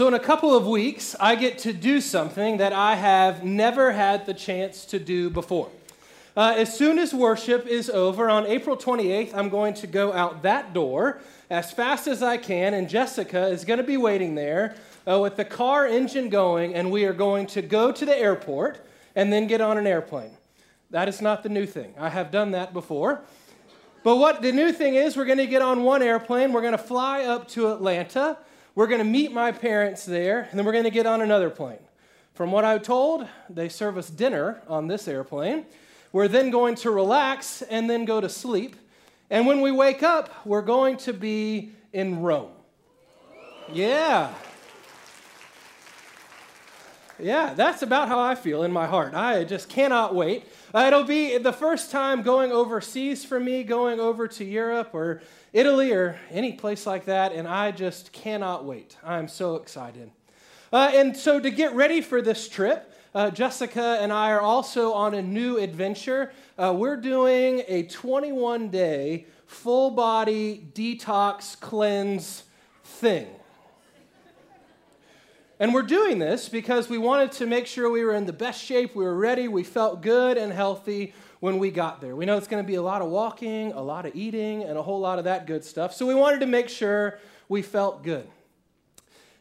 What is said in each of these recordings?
So, in a couple of weeks, I get to do something that I have never had the chance to do before. Uh, as soon as worship is over on April 28th, I'm going to go out that door as fast as I can, and Jessica is going to be waiting there uh, with the car engine going, and we are going to go to the airport and then get on an airplane. That is not the new thing. I have done that before. But what the new thing is, we're going to get on one airplane, we're going to fly up to Atlanta. We're going to meet my parents there, and then we're going to get on another plane. From what I'm told, they serve us dinner on this airplane. We're then going to relax and then go to sleep. And when we wake up, we're going to be in Rome. Yeah. Yeah, that's about how I feel in my heart. I just cannot wait. Uh, it'll be the first time going overseas for me, going over to Europe or Italy or any place like that, and I just cannot wait. I'm so excited. Uh, and so, to get ready for this trip, uh, Jessica and I are also on a new adventure. Uh, we're doing a 21 day full body detox cleanse thing. And we're doing this because we wanted to make sure we were in the best shape, we were ready, we felt good and healthy when we got there. We know it's going to be a lot of walking, a lot of eating, and a whole lot of that good stuff. So we wanted to make sure we felt good.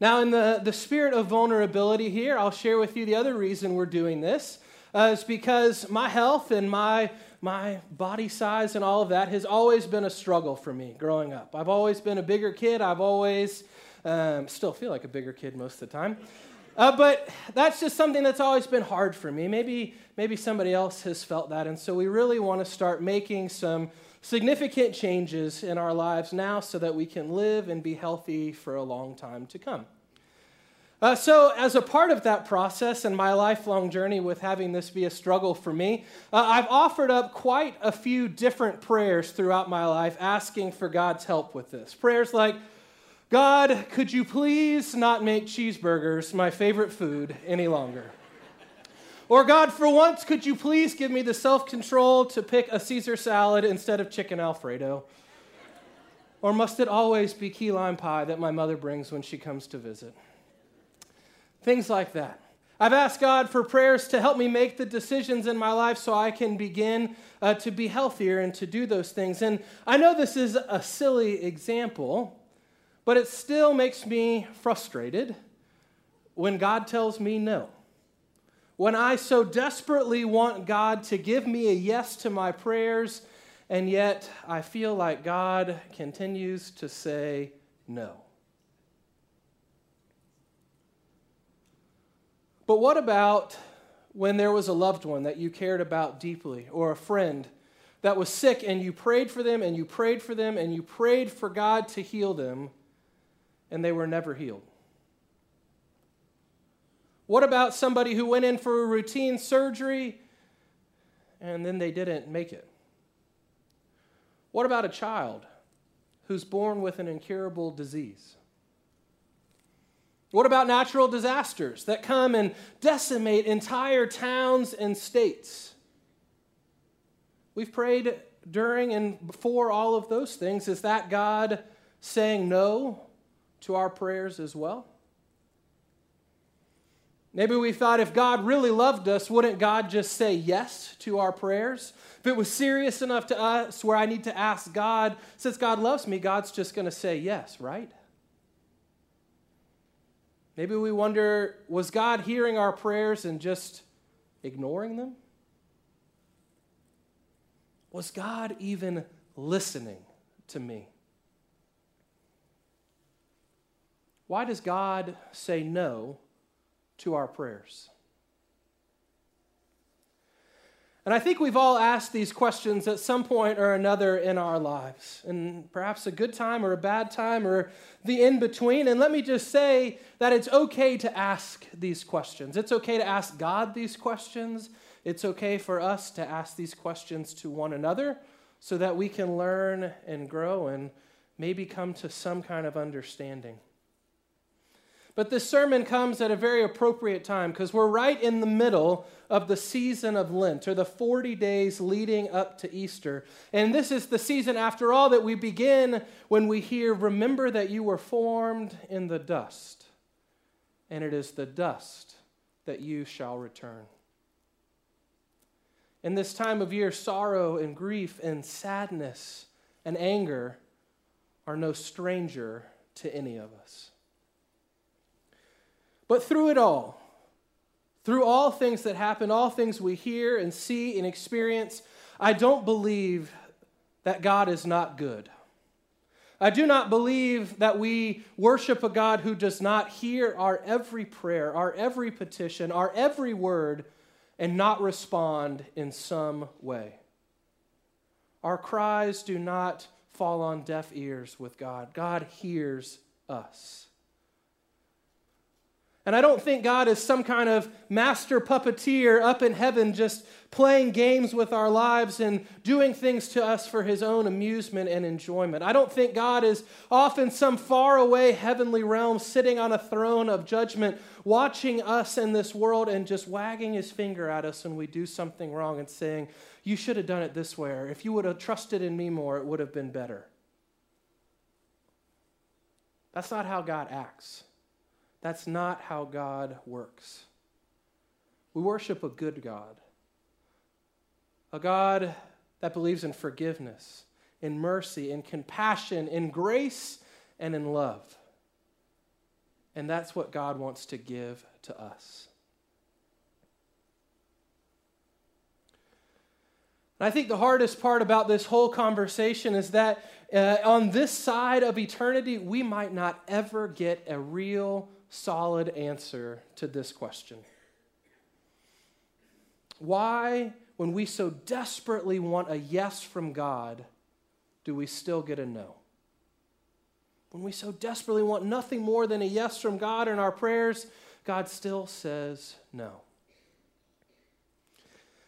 Now, in the, the spirit of vulnerability here, I'll share with you the other reason we're doing this. Uh, is because my health and my, my body size and all of that has always been a struggle for me growing up. I've always been a bigger kid. I've always um, still feel like a bigger kid most of the time. Uh, but that's just something that's always been hard for me. Maybe, maybe somebody else has felt that. And so we really want to start making some significant changes in our lives now so that we can live and be healthy for a long time to come. Uh, so, as a part of that process and my lifelong journey with having this be a struggle for me, uh, I've offered up quite a few different prayers throughout my life asking for God's help with this. Prayers like, God, could you please not make cheeseburgers my favorite food any longer? Or, God, for once, could you please give me the self control to pick a Caesar salad instead of chicken Alfredo? Or must it always be key lime pie that my mother brings when she comes to visit? Things like that. I've asked God for prayers to help me make the decisions in my life so I can begin uh, to be healthier and to do those things. And I know this is a silly example, but it still makes me frustrated when God tells me no. When I so desperately want God to give me a yes to my prayers, and yet I feel like God continues to say no. But what about when there was a loved one that you cared about deeply, or a friend that was sick and you prayed for them and you prayed for them and you prayed for God to heal them? And they were never healed? What about somebody who went in for a routine surgery and then they didn't make it? What about a child who's born with an incurable disease? What about natural disasters that come and decimate entire towns and states? We've prayed during and before all of those things. Is that God saying no to our prayers as well? Maybe we thought if God really loved us, wouldn't God just say yes to our prayers? If it was serious enough to us where I need to ask God, since God loves me, God's just going to say yes, right? Maybe we wonder was God hearing our prayers and just ignoring them? Was God even listening to me? Why does God say no to our prayers? And I think we've all asked these questions at some point or another in our lives, and perhaps a good time or a bad time or the in between. And let me just say that it's okay to ask these questions. It's okay to ask God these questions. It's okay for us to ask these questions to one another so that we can learn and grow and maybe come to some kind of understanding. But this sermon comes at a very appropriate time because we're right in the middle of the season of Lent, or the 40 days leading up to Easter. And this is the season, after all, that we begin when we hear, Remember that you were formed in the dust. and it is the dust that you shall return. In this time of year, sorrow and grief and sadness and anger are no stranger to any of us. But through it all, through all things that happen, all things we hear and see and experience, I don't believe that God is not good. I do not believe that we worship a God who does not hear our every prayer, our every petition, our every word, and not respond in some way. Our cries do not fall on deaf ears with God. God hears us. And I don't think God is some kind of master puppeteer up in heaven just playing games with our lives and doing things to us for his own amusement and enjoyment. I don't think God is off in some faraway heavenly realm sitting on a throne of judgment watching us in this world and just wagging his finger at us when we do something wrong and saying, You should have done it this way, or if you would have trusted in me more, it would have been better. That's not how God acts. That's not how God works. We worship a good God, a God that believes in forgiveness, in mercy, in compassion, in grace, and in love. And that's what God wants to give to us. And I think the hardest part about this whole conversation is that uh, on this side of eternity, we might not ever get a real solid answer to this question Why, when we so desperately want a yes from God, do we still get a no? When we so desperately want nothing more than a yes from God in our prayers, God still says no.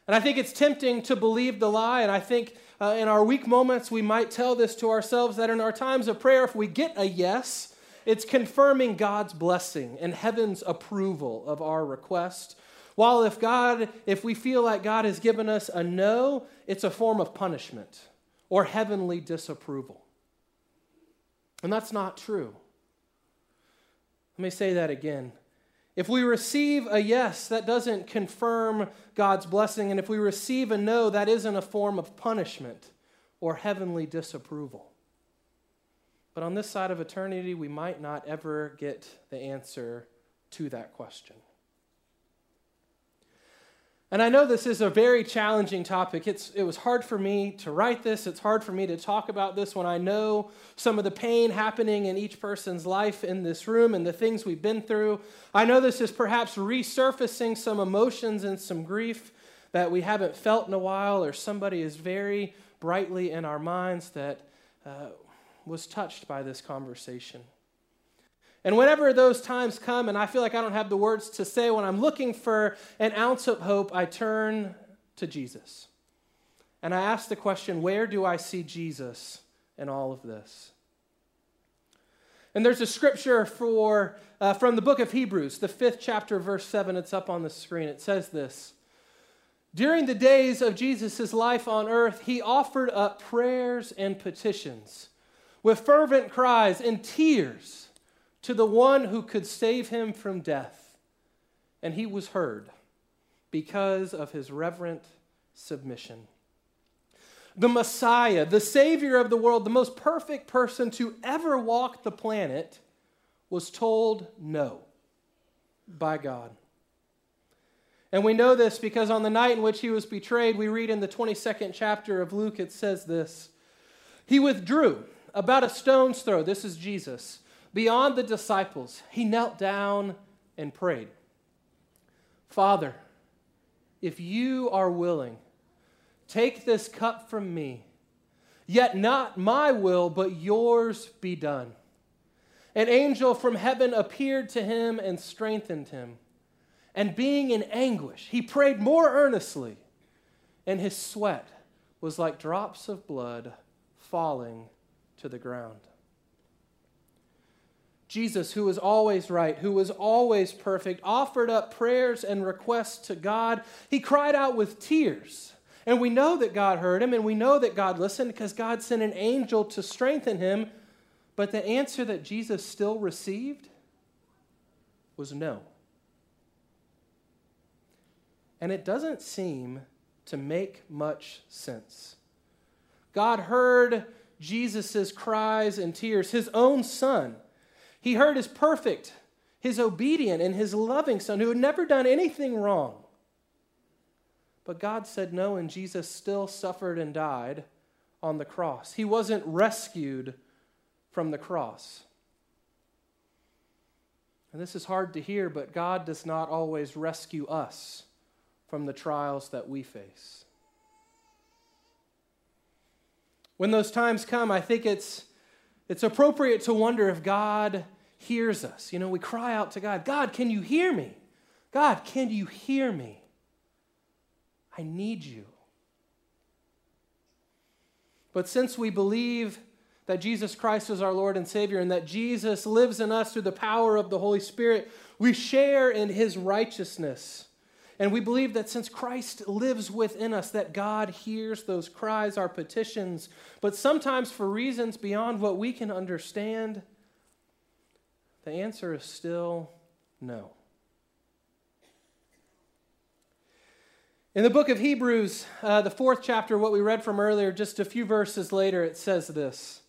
And I think it's tempting to believe the lie, and I think uh, in our weak moments we might tell this to ourselves that in our times of prayer, if we get a yes, it's confirming God's blessing and heaven's approval of our request. While if God, if we feel like God has given us a no, it's a form of punishment or heavenly disapproval. And that's not true. Let me say that again. If we receive a yes, that doesn't confirm God's blessing. And if we receive a no, that isn't a form of punishment or heavenly disapproval. But on this side of eternity, we might not ever get the answer to that question. And I know this is a very challenging topic. It's, it was hard for me to write this. It's hard for me to talk about this when I know some of the pain happening in each person's life in this room and the things we've been through. I know this is perhaps resurfacing some emotions and some grief that we haven't felt in a while, or somebody is very brightly in our minds that uh, was touched by this conversation. And whenever those times come and I feel like I don't have the words to say, when I'm looking for an ounce of hope, I turn to Jesus. And I ask the question where do I see Jesus in all of this? And there's a scripture for, uh, from the book of Hebrews, the fifth chapter, verse 7. It's up on the screen. It says this During the days of Jesus' life on earth, he offered up prayers and petitions with fervent cries and tears to the one who could save him from death. And he was heard because of his reverent submission. The Messiah, the Savior of the world, the most perfect person to ever walk the planet, was told no by God. And we know this because on the night in which he was betrayed, we read in the 22nd chapter of Luke, it says this He withdrew about a stone's throw, this is Jesus, beyond the disciples, he knelt down and prayed Father, if you are willing, take this cup from me, yet not my will, but yours be done. An angel from heaven appeared to him and strengthened him. And being in anguish, he prayed more earnestly, and his sweat was like drops of blood falling to the ground. Jesus, who was always right, who was always perfect, offered up prayers and requests to God. He cried out with tears. And we know that God heard him, and we know that God listened because God sent an angel to strengthen him. But the answer that Jesus still received was no. And it doesn't seem to make much sense. God heard Jesus' cries and tears, his own son. He heard his perfect, his obedient, and his loving son who had never done anything wrong. But God said no, and Jesus still suffered and died on the cross. He wasn't rescued from the cross. And this is hard to hear, but God does not always rescue us from the trials that we face. When those times come, I think it's, it's appropriate to wonder if God hears us. You know, we cry out to God, God, can you hear me? God, can you hear me? I need you. But since we believe that Jesus Christ is our Lord and Savior and that Jesus lives in us through the power of the Holy Spirit, we share in his righteousness. And we believe that since Christ lives within us, that God hears those cries, our petitions, but sometimes for reasons beyond what we can understand, the answer is still no. In the book of Hebrews, uh, the fourth chapter, what we read from earlier, just a few verses later, it says this.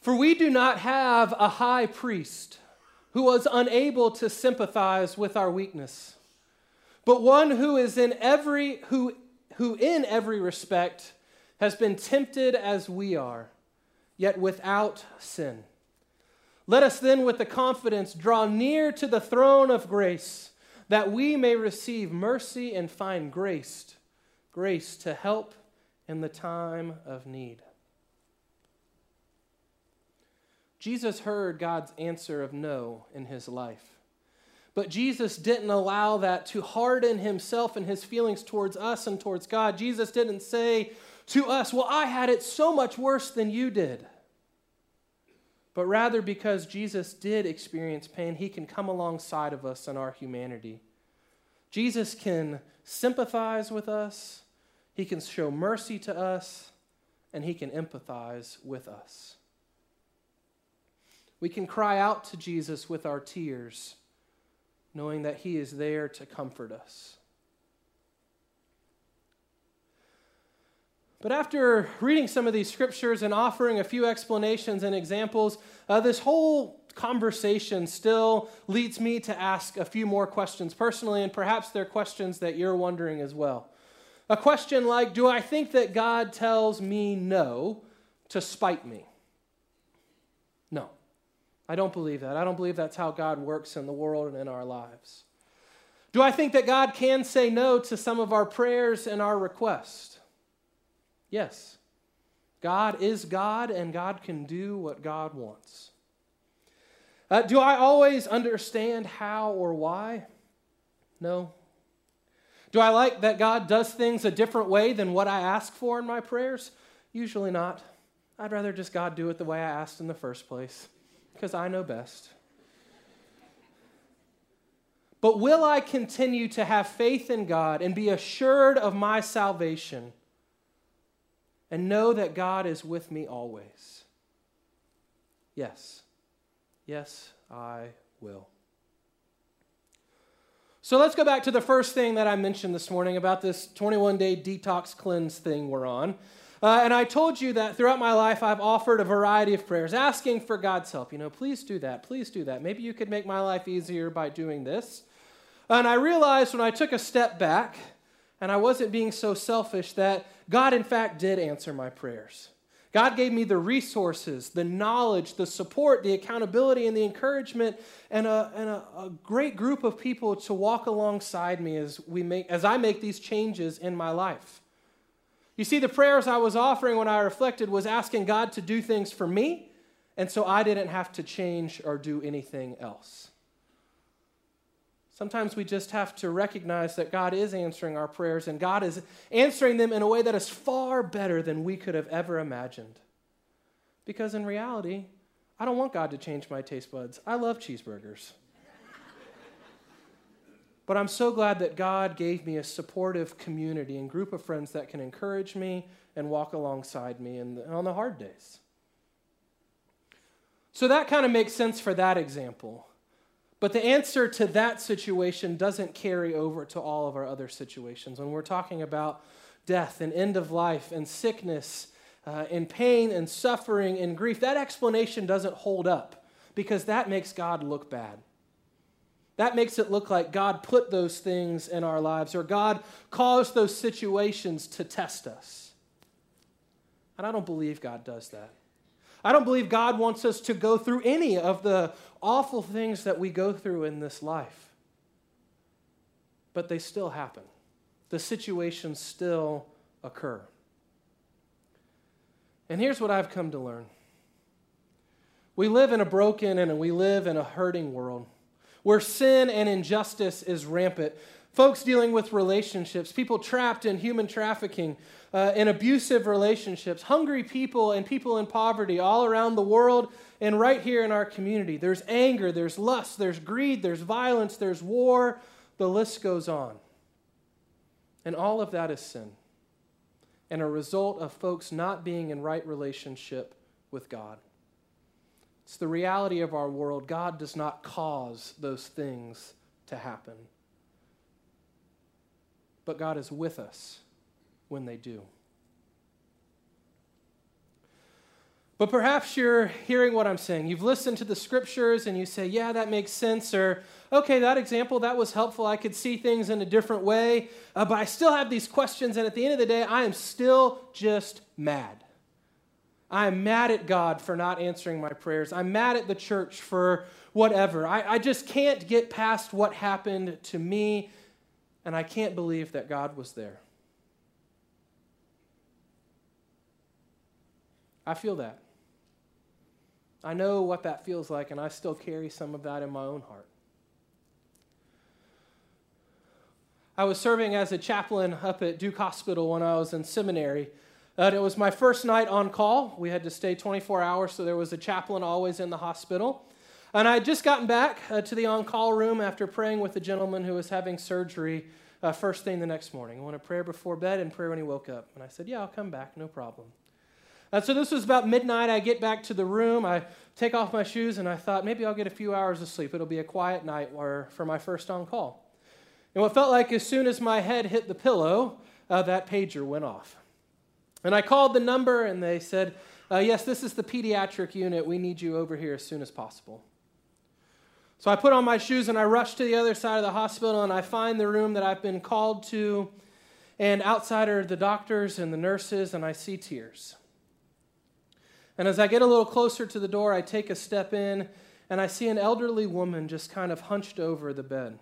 For we do not have a high priest who was unable to sympathize with our weakness but one who is in every who who in every respect has been tempted as we are, yet without sin. Let us then with the confidence draw near to the throne of grace, that we may receive mercy and find grace, grace to help in the time of need. Jesus heard God's answer of no in his life. But Jesus didn't allow that to harden himself and his feelings towards us and towards God. Jesus didn't say to us, Well, I had it so much worse than you did. But rather, because Jesus did experience pain, he can come alongside of us in our humanity. Jesus can sympathize with us, he can show mercy to us, and he can empathize with us. We can cry out to Jesus with our tears knowing that He is there to comfort us. But after reading some of these scriptures and offering a few explanations and examples, uh, this whole conversation still leads me to ask a few more questions personally, and perhaps they're questions that you're wondering as well. A question like Do I think that God tells me no to spite me? I don't believe that. I don't believe that's how God works in the world and in our lives. Do I think that God can say no to some of our prayers and our requests? Yes. God is God, and God can do what God wants. Uh, do I always understand how or why? No. Do I like that God does things a different way than what I ask for in my prayers? Usually not. I'd rather just God do it the way I asked in the first place because I know best. But will I continue to have faith in God and be assured of my salvation and know that God is with me always? Yes. Yes, I will. So let's go back to the first thing that I mentioned this morning about this 21 day detox cleanse thing we're on. Uh, and I told you that throughout my life, I've offered a variety of prayers, asking for God's help. You know, please do that. Please do that. Maybe you could make my life easier by doing this. And I realized when I took a step back and I wasn't being so selfish that God, in fact, did answer my prayers. God gave me the resources, the knowledge, the support, the accountability, and the encouragement, and, a, and a, a, great group of people to walk alongside me as, we make, as I make these changes in my life. You see, the prayers I was offering when I reflected was asking God to do things for me, and so I didn't have to change or do anything else. Sometimes we just have to recognize that God is answering our prayers, and God is answering them in a way that is far better than we could have ever imagined. Because in reality, I don't want God to change my taste buds. I love cheeseburgers. But I'm so glad that God gave me a supportive community and group of friends that can encourage me and walk alongside me the, on the hard days. So that kind of makes sense for that example. But the answer to that situation doesn't carry over to all of our other situations. When we're talking about death and end of life and sickness uh, and pain and suffering and grief, that explanation doesn't hold up because that makes God look bad. That makes it look like God put those things in our lives or God caused those situations to test us. And I don't believe God does that. I don't believe God wants us to go through any of the awful things that we go through in this life. But they still happen, the situations still occur. And here's what I've come to learn we live in a broken and we live in a hurting world where sin and injustice is rampant. Folks dealing with relationships, people trapped in human trafficking, uh, in abusive relationships, hungry people and people in poverty all around the world and right here in our community. There's anger, there's lust, there's greed, there's violence, there's war. The list goes on. And all of that is sin and a result of folks not being in right relationship with God. It's the reality of our world. God does not cause those things to happen. But God is with us when they do. But perhaps you're hearing what I'm saying. You've listened to the scriptures and you say, yeah, that makes sense. Or, okay, that example, that was helpful. I could see things in a different way. Uh, but I still have these questions. And at the end of the day, I am still just mad. I am mad at God for not answering my prayers. I'm mad at the church for whatever. I, I just can't get past what happened to me. And I can't believe that God was there. I feel that. I know what that feels like, and I still carry some of that in my own heart. I was serving as a chaplain up at Duke Hospital when I was in seminary. It was my first night on call. We had to stay 24 hours, so there was a chaplain always in the hospital. And I had just gotten back uh, to the on call room after praying with a gentleman who was having surgery uh, first thing the next morning. I wanted prayer before bed and prayer when he woke up. And I said, Yeah, I'll come back, no problem. And so this was about midnight. I get back to the room. I take off my shoes, and I thought maybe I'll get a few hours of sleep. It'll be a quiet night for my first on call. And what felt like as soon as my head hit the pillow, uh, that pager went off. And I called the number, and they said, uh, Yes, this is the pediatric unit. We need you over here as soon as possible. So I put on my shoes and I rush to the other side of the hospital, and I find the room that I've been called to. And outside are the doctors and the nurses, and I see tears. And as I get a little closer to the door, I take a step in and I see an elderly woman just kind of hunched over the bed.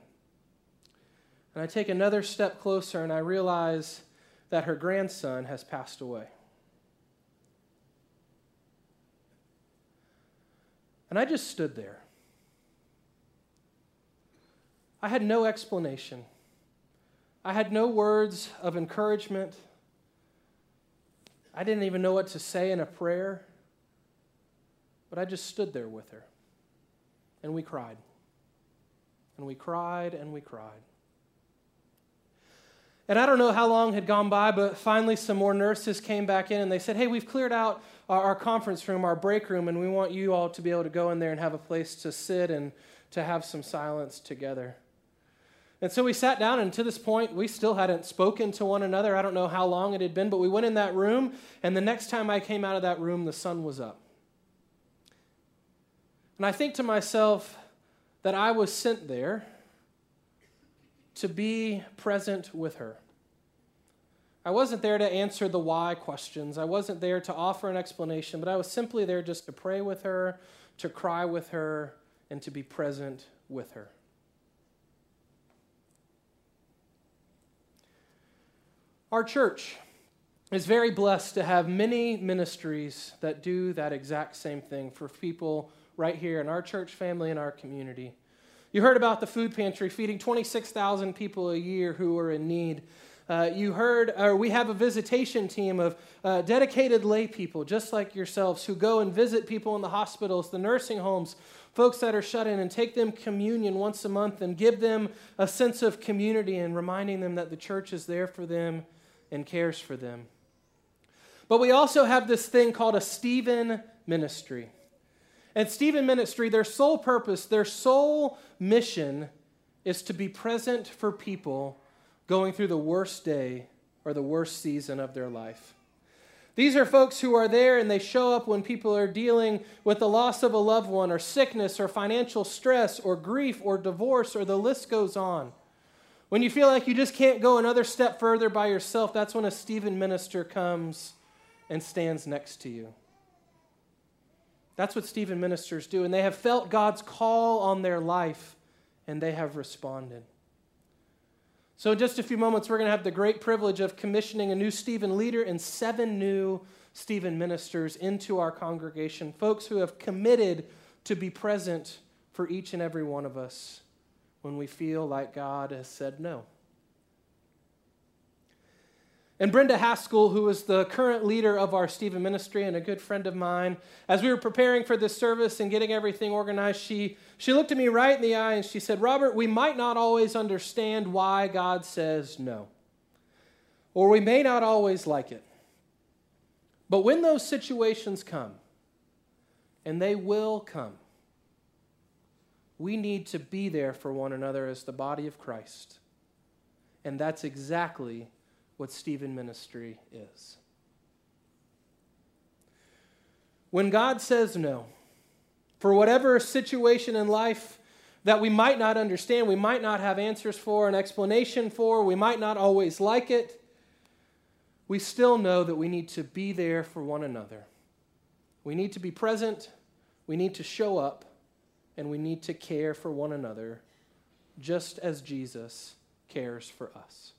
And I take another step closer and I realize that her grandson has passed away. And I just stood there. I had no explanation. I had no words of encouragement. I didn't even know what to say in a prayer. But I just stood there with her. And we cried. And we cried and we cried. And I don't know how long had gone by, but finally some more nurses came back in and they said, Hey, we've cleared out our, our, conference room, our break room, and we want you all to be able to go in there and have a place to sit and to have some silence together. And so we sat down, and to this point, we still hadn't spoken to one another. I don't know how long it had been, but we went in that room, and the next time I came out of that room, the sun was up. And I think to myself that I was sent there to be present with her. I wasn't there to answer the why questions. I wasn't there to offer an explanation, but I was simply there just to pray with her, to cry with her, and to be present with her. Our church is very blessed to have many ministries that do that exact same thing for people right here in our church family and our community. You heard about the food pantry feeding 26,000 people a year who are in need. Uh, you heard, or we have a visitation team of uh, dedicated lay people, just like yourselves, who go and visit people in the hospitals, the nursing homes, folks that are shut in, and take them communion once a month and give them a sense of community and reminding them that the church is there for them and cares for them. But we also have this thing called a Stephen ministry. And Stephen Ministry, their sole purpose, their sole mission is to be present for people going through the worst day or the worst season of their life. These are folks who are there and they show up when people are dealing with the loss of a loved one or sickness or financial stress or grief or divorce or the list goes on. When you feel like you just can't go another step further by yourself, that's when a Stephen minister comes and stands next to you. That's what Stephen ministers do. And they have felt God's call on their life and they have responded. So, in just a few moments, we're going to have the great privilege of commissioning a new Stephen leader and seven new Stephen ministers into our congregation, folks who have committed to be present for each and every one of us when we feel like God has said no. And Brenda Haskell, who is the current leader of our Stephen ministry and a good friend of mine, as we were preparing for this service and getting everything organized, she, she looked at me right in the eye and she said, Robert, we might not always understand why God says no, or we may not always like it. But when those situations come, and they will come, we need to be there for one another as the body of Christ. And that's exactly what Stephen ministry is. When God says no, for whatever situation in life that we might not understand, we might not have answers for, an explanation for, we might not always like it, we still know that we need to be there for one another. We need to be present, we need to show up, and we need to care for one another just as Jesus cares for us.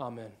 Amen.